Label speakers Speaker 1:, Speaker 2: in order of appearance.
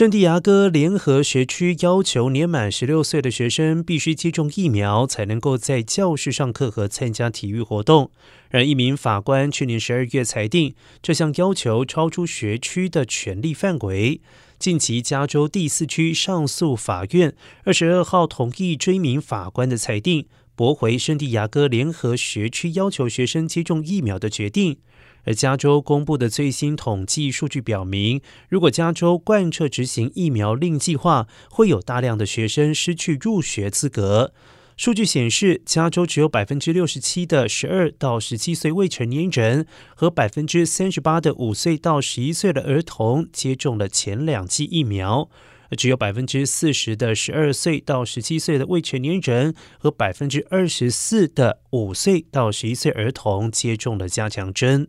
Speaker 1: 圣地亚哥联合学区要求年满十六岁的学生必须接种疫苗，才能够在教室上课和参加体育活动。而一名法官去年十二月裁定，这项要求超出学区的权利范围。近期，加州第四区上诉法院二十二号同意追名法官的裁定，驳回圣地亚哥联合学区要求学生接种疫苗的决定。而加州公布的最新统计数据表明，如果加州贯彻执行疫苗令计划，会有大量的学生失去入学资格。数据显示，加州只有百分之六十七的十二到十七岁未成年人和百分之三十八的五岁到十一岁的儿童接种了前两剂疫苗，只有百分之四十的十二岁到十七岁的未成年人和百分之二十四的五岁到十一岁儿童接种了加强针。